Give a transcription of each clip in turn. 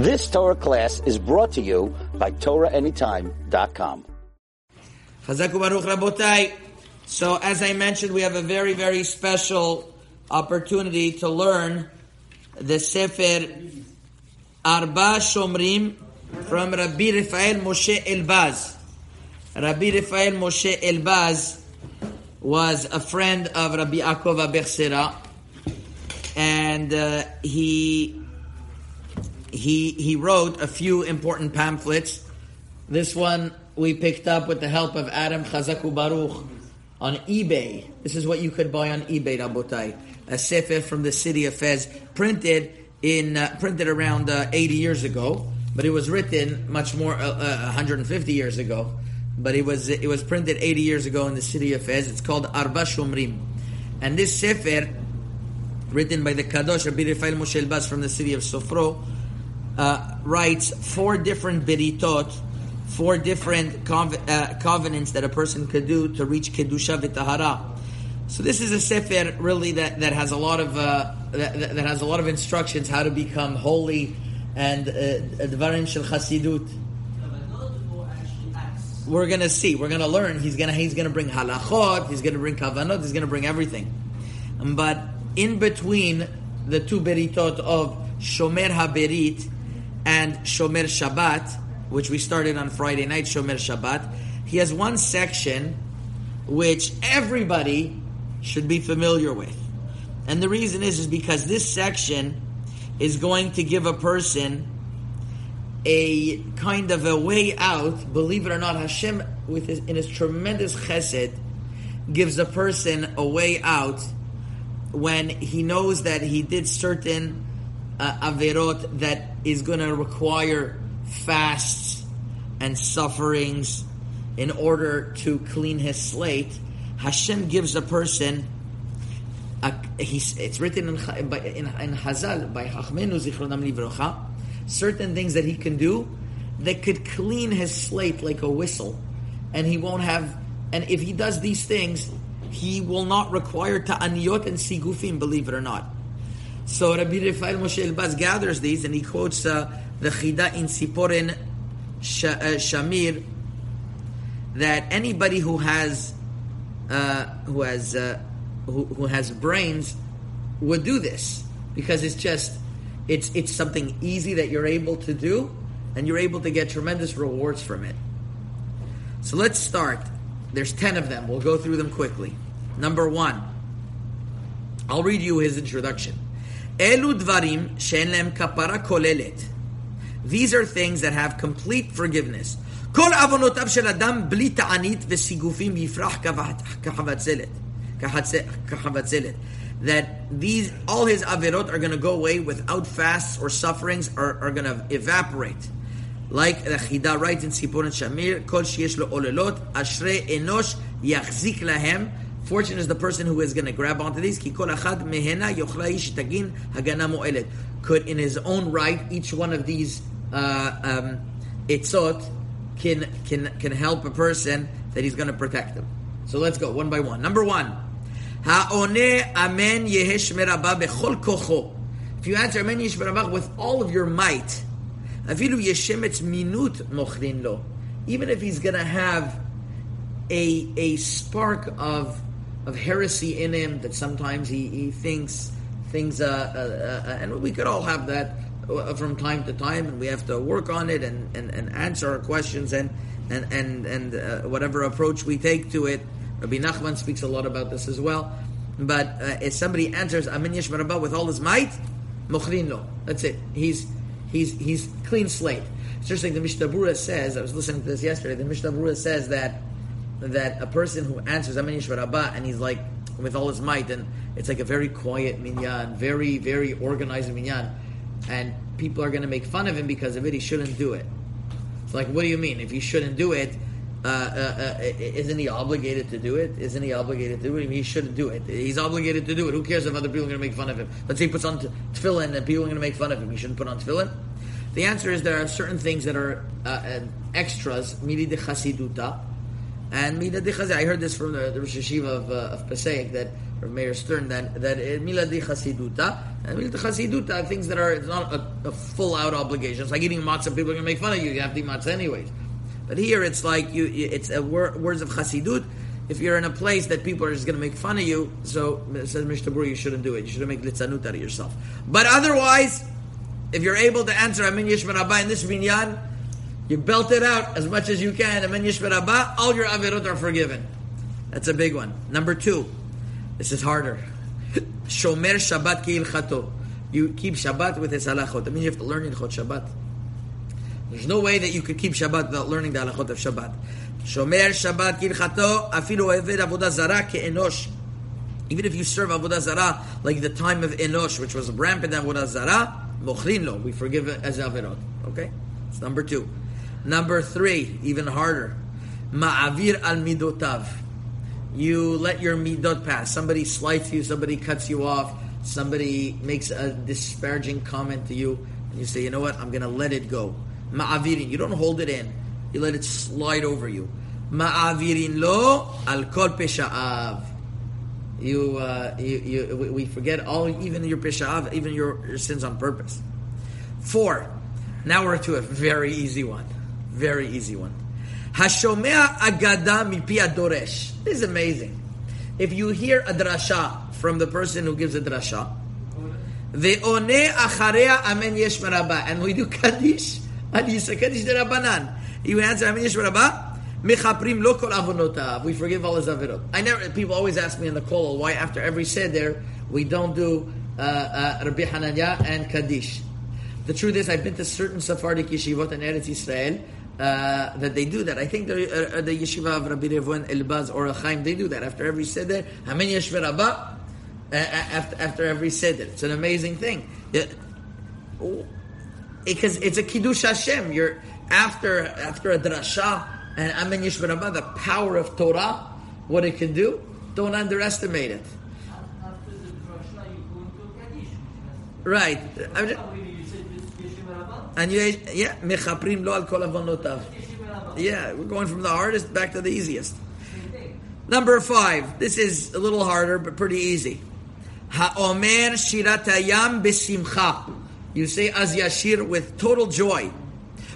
This Torah class is brought to you by TorahAnytime.com. So, as I mentioned, we have a very, very special opportunity to learn the Sefer Arba Shomrim from Rabbi Rafael Moshe Elbaz. Rabbi Rafael Moshe Elbaz was a friend of Rabbi Yaakov Abuhatzeira, and uh, he he he wrote a few important pamphlets. This one we picked up with the help of Adam Chazaku Baruch on eBay. This is what you could buy on eBay, Rabotai. A sefer from the city of Fez, printed in uh, printed around uh, 80 years ago, but it was written much more uh, 150 years ago. But it was it was printed 80 years ago in the city of Fez. It's called Arba Shomrim, and this sefer, written by the Kadosh Rabbi Rafael Moshe Elbaz from the city of Sefrou, uh, writes four different beritot, four different uh, covenants that a person could do to reach kedusha v'tahara. So this is a sefer really that, that has a lot of uh, that, that has a lot of instructions how to become holy and uh, dvarim shel chasidut. We're gonna see. We're gonna learn. He's gonna he's gonna bring halachot. He's gonna bring kavanot. He's gonna bring everything. But in between the two beritot of Shomer HaBerit and Shomer Shabbat, which we started on Friday night, Shomer Shabbat, he has one section which everybody should be familiar with. And the reason is, is because this section is going to give a person a kind of a way out. Believe it or not, Hashem, with his, in his tremendous chesed, gives a person a way out when he knows that he did certain uh, averot that is going to require fasts and sufferings in order to clean his slate. Hashem gives a person. A, it's written in, in, in Hazal by Chachmenu Zichronam Livrocha, certain things that he can do that could clean his slate like a whistle, and he won't have. And if he does these things, he will not require ta'aniyot and sigufim, believe it or not. So Rabbi Rafael Moshe Elbaz gathers these and he quotes uh, the Chida in Siporen Sh- uh, Shamir that anybody who has uh, who has uh, who, who has brains would do this because it's just it's it's something easy that you're able to do and you're able to get tremendous rewards from it. So let's start. There's 10 of them. We'll go through them quickly. Number 1. I'll read you his introduction. Elu dvarim she'en lehem kapara kolelet. These are things that have complete forgiveness. כל עוונות של אדם בלי תענית וסיגופים יפרח כחבצלת. That these, all his avirot are going to go away without fasts or sufferings are, are going to evaporate. Like the Chida writes in Sipor and Shamir, כל שיש לו עוללות, אשרי אנוש יחזיק להם. Fortune is the person who is going to grab onto these. Could, in his own right, each one of these uh, um, itzot can can can help a person that he's going to protect them. So let's go one by one. Number one, haone amen bechol kocho. If you answer amen yehesh with all of your might, avilu minut. Even if he's going to have a a spark of of heresy in him that sometimes he, he thinks things, uh, uh, uh, and we could all have that from time to time, and we have to work on it and, and, and answer our questions and and and and uh, whatever approach we take to it. Rabbi Nachman speaks a lot about this as well. But uh, if somebody answers Amin Yesh with all his might, Mochrin lo. That's it. He's he's he's clean slate. It's interesting. The Mishnah Berurah says. I was listening to this yesterday. The Mishnah Berurah says that that a person who answers Amin Yesh and he's like with all his might, and it's like a very quiet minyan, very very organized minyan and people are going to make fun of him because of it, he shouldn't do it. It's like, what do you mean? If he shouldn't do it, uh, uh, uh, isn't he obligated to do it? Isn't he obligated to do it? he shouldn't do it. He's obligated to do it. Who cares if other people are going to make fun of him? Let's say he puts on tefillin and people are going to make fun of him. He shouldn't put on tefillin. The answer is there are certain things that are uh, extras, midi de chasiduta, and mida de chazir. I heard this from the, the Rosh Hashiva of, uh, of Passaic that Rav Meir Stern, that that miladi chasiduta and miladi chasiduta things that are it's not a, a full out obligation. It's like eating matzah. People are gonna make fun of you. You have to eat matzah anyways. But here it's like you. It's a wor- words of chasidut. If you're in a place that people are just going to make fun of you, so says Mishnah you shouldn't do it. You shouldn't make litzanut out of yourself. But otherwise, if you're able to answer Amin Yishmar Abba in this binyan, you belt it out as much as you can. Amin Yishmar Abba, all your avirot are forgiven. That's a big one. Number two, this is harder. Shomer Shabbat ki ilchato. You keep Shabbat with its halachot. That means you have to learn ilchot Shabbat. There's no way that you could keep Shabbat without learning the halachot of Shabbat. Shomer Shabbat kilchato afilu eved avodah zara ke'enosh. Even if you serve avodah zara like the time of enosh, which was rampant avodah zara, mochrin lo, we forgive it as avirot. Okay, it's number two. Number three, even harder. Ma'avir al midotav. You let your midot pass. Somebody slights you. Somebody cuts you off. Somebody makes a disparaging comment to you, and you say, "You know what? I'm going to let it go." Ma'avirin. You don't hold it in. You let it slide over you. Ma'avirin lo al kol pesha'av. You, uh, you, you, we forget all, even your pesha'av, even your, your sins on purpose. Four. Now we're to a very easy one. Very easy one. Hashomea agada mipi adoresh. This is amazing. If you hear a drasha from the person who gives a drasha, ve'one acharea amen yesh maraba, and we do kaddish, and you say kaddish de rabbanan. You answer amen yesh maraba. Mechaprim lo kol avonotav. We forgive all his avirot. I never. People always ask me in the call why after every seder we don't do uh, uh, Rabbi Hananya and Kaddish. The truth is, I've been to certain Sephardic yeshivot in Eretz Israel uh, that they do that. I think the, uh, the yeshiva of Rabbi Reuven Elbaz or Achaim, they do that after every seder. Hamen yeshver abba after after every seder. It's an amazing thing. Because it's a kiddush Hashem. You're after after a drasha and Amen yeshver abba, the power of Torah, what it can do. Don't underestimate it. Right. And you, yeah, mechaprim lo al kol avonotav. Yeah, we're going from the hardest back to the easiest. Number five. This is a little harder, but pretty easy. Ha'omer besimcha. You say az yashir with total joy.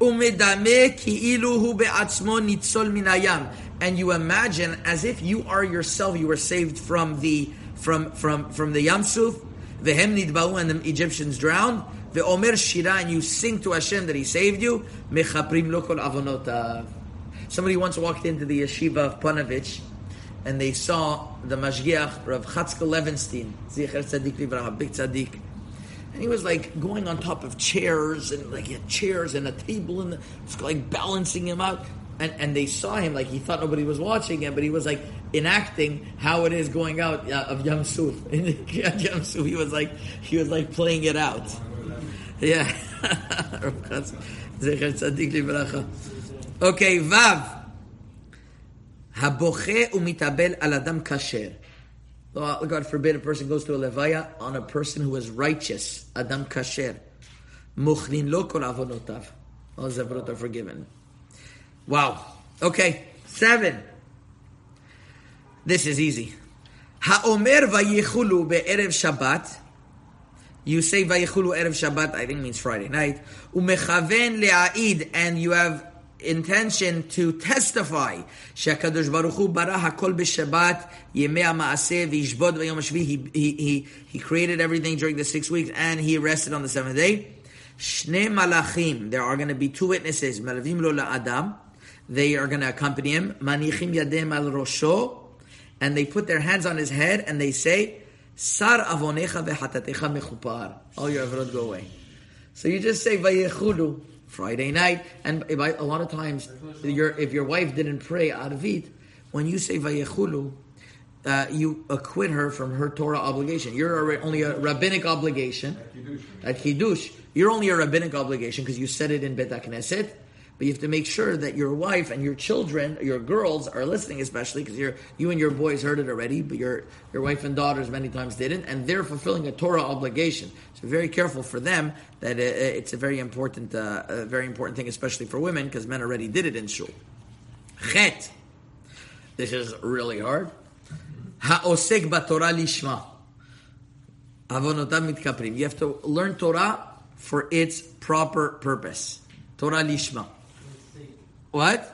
Umedame ki'ilu hu be'atzmo nitzol minayam. And you imagine as if you are yourself, you were saved from the from from from the Yamsuf, the Hem nidba'u, and the Egyptians drowned. The Omer Shira, and you sing to Hashem that He saved you. Mechaprim lokol avonotav. Somebody once walked into the yeshiva of Ponevezh, and they saw the Mashgiach Rav Chatzkel Levenstein, Zicher Tzadik Livrah, big tzaddik. And he was like going on top of chairs and like he had chairs and a table and it's like balancing him out. And, and they saw him like he thought nobody was watching him, but he was like enacting how it is going out uh, of Yam Suf. In Yam Suf, he was like he was like playing it out. Yeah. okay, Vav. Haboche umitabel al adam kasher. God forbid a person goes to a levaya on a person who is righteous, adam kasher. Muchnin lo kol avonotav. All his are forgiven. Wow. Okay, seven. This is easy. Ha'omer vayichulu be'erev Shabbat. You say Vayichulu Erev Shabbat, I think means Friday night. Umechaven le'aid, and you have intention to testify. Shakadosh Baruch Hu bara hakol b'Shabbat yemei ma'aseh v'yishbod v'yom He, he, he, he created everything during the six weeks and he rested on the seventh day. Shne malachim, there are going to be two witnesses. Malavim lo la'adam. They are going to accompany him. Manichim yadem al rosho. And they put their hands on his head and they say, Sar avonecha mechupar. All your avrot go away. So you just say vayechudu Friday night, and a lot of times, your, if your wife didn't pray arvit, when you say vayechudu, uh, you acquit her from her Torah obligation. You're a, only a rabbinic obligation at kiddush. You're only a rabbinic obligation because you said it in Bet Knesset. But you have to make sure that your wife and your children, your girls, are listening, especially because you and your boys heard it already, but your your wife and daughters many times didn't, and they're fulfilling a Torah obligation. So very careful for them that it's a very important, uh, a very important thing, especially for women, because men already did it in shul. Chet. This is really hard. Ha'osek b'Torah lishma. Avonotav mitkaprim. You have to learn Torah for its proper purpose. Torah lishma. What?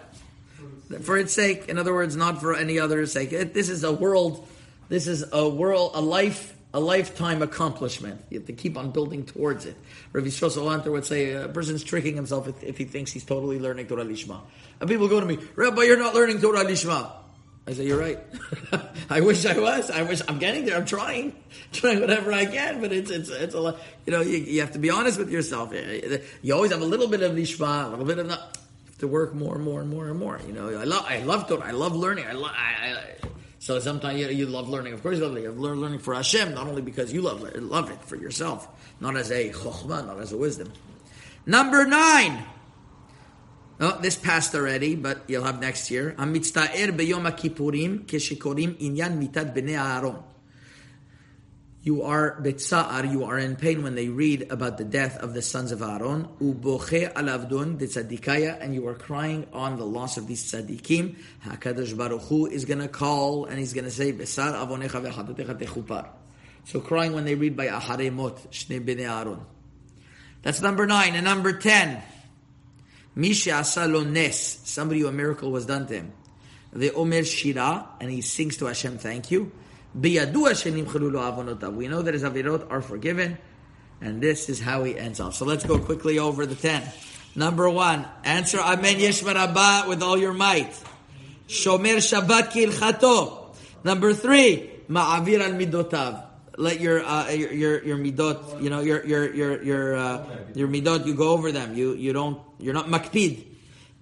For its sake. In other words, not for any other sake. This is a world. This is a world, a life, a lifetime accomplishment. You have to keep on building towards it. Rabbi Yisrael Salanter would say a person's tricking himself if, if, he thinks he's totally learning Torah lishma. And people go to me, Rabbi, you're not learning Torah lishma. I say, you're right. I wish I was. I wish I'm getting there. I'm trying, trying whatever I can. But it's it's it's a lot. You know, you, you have to be honest with yourself. You always have a little bit of lishma, a little bit of not. To work more and more and more and more. You know, I love I love Torah. I love learning. I love. I, I, so sometimes you, you love learning. Of course, you love learning. You love learning for Hashem, not only because you love love it for yourself, not as a chokhmah, not as a wisdom. Number nine. Oh, this passed already, but you'll have next year. Amitzta'er beyom kippurim keshikorim inyan mitat bnei Aaron. You are betza'ar, you are in pain when they read about the death of the sons of Aaron. Uboche alavdun the tzadikaya, and you are crying on the loss of these tzadikim. Hakadosh Baruch Hu is going to call and he's going to say, "Besar avonecha ve'chatotecha techupar." So crying when they read by Acharei Mot Shnei bnei Aaron. That's number nine. And number ten. Misha asalo nes, somebody who a miracle was done to him. The Omer Shira, and he sings to Hashem, thank you. We know that his avirot are forgiven, and this is how he ends off. So let's go quickly over the ten. Number one, answer Amen Yeshma Rabbah with all your might. Shomer Shabbat kilchato. Number three, Ma'avir al midotav let your uh, your, your your midot, you know, your your your your uh, your midot, you go over them. You you don't you're not makpid.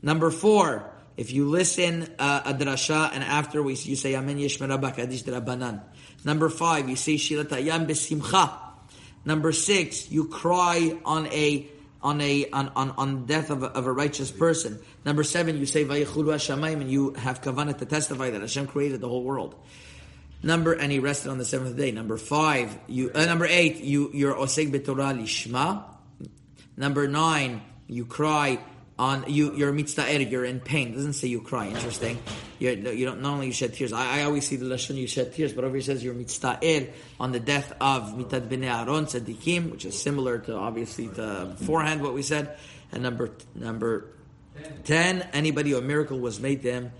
Number four, if you listen uh, a drasha and after we you say Amen Yeshmera Bakadish Drabanan. Number five, you say Shirat Ayam Besimcha. Number six, you cry on a on a on on, on death of a, of a righteous person. Number seven, you say Vayichulu Hashamayim and you have kavanah to testify that Hashem created the whole world. Number and he rested on the seventh day. Number five, you uh, number eight, you you're oseg betorah lishma. Number nine, you cry on you. You're mitzvah You're in pain. It doesn't say you cry. Interesting. You're, you don't not only you shed tears. I, I always see the lashon you shed tears, but over here says you're mitzvah on the death of mitad bnei Aaron tzaddikim, which is similar to obviously the beforehand what we said. And number number ten, anybody a miracle was made them.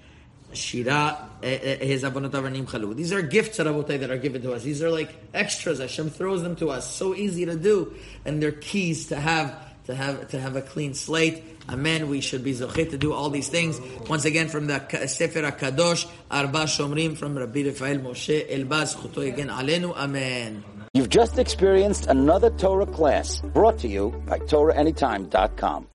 Shira, eh, eh, his chalu. These are gifts, that are given to us. These are like extras. Hashem throws them to us. So easy to do. And they're keys to have to have to have a clean slate. Amen. We should be zochet to do all these things. Once again, from the Sefer HaKadosh, Arba Shomrim, from Rabbi Rafael Moshe Elbaz, Chuto again Alenu. Amen. You've just experienced another Torah class brought to you by TorahAnytime.com.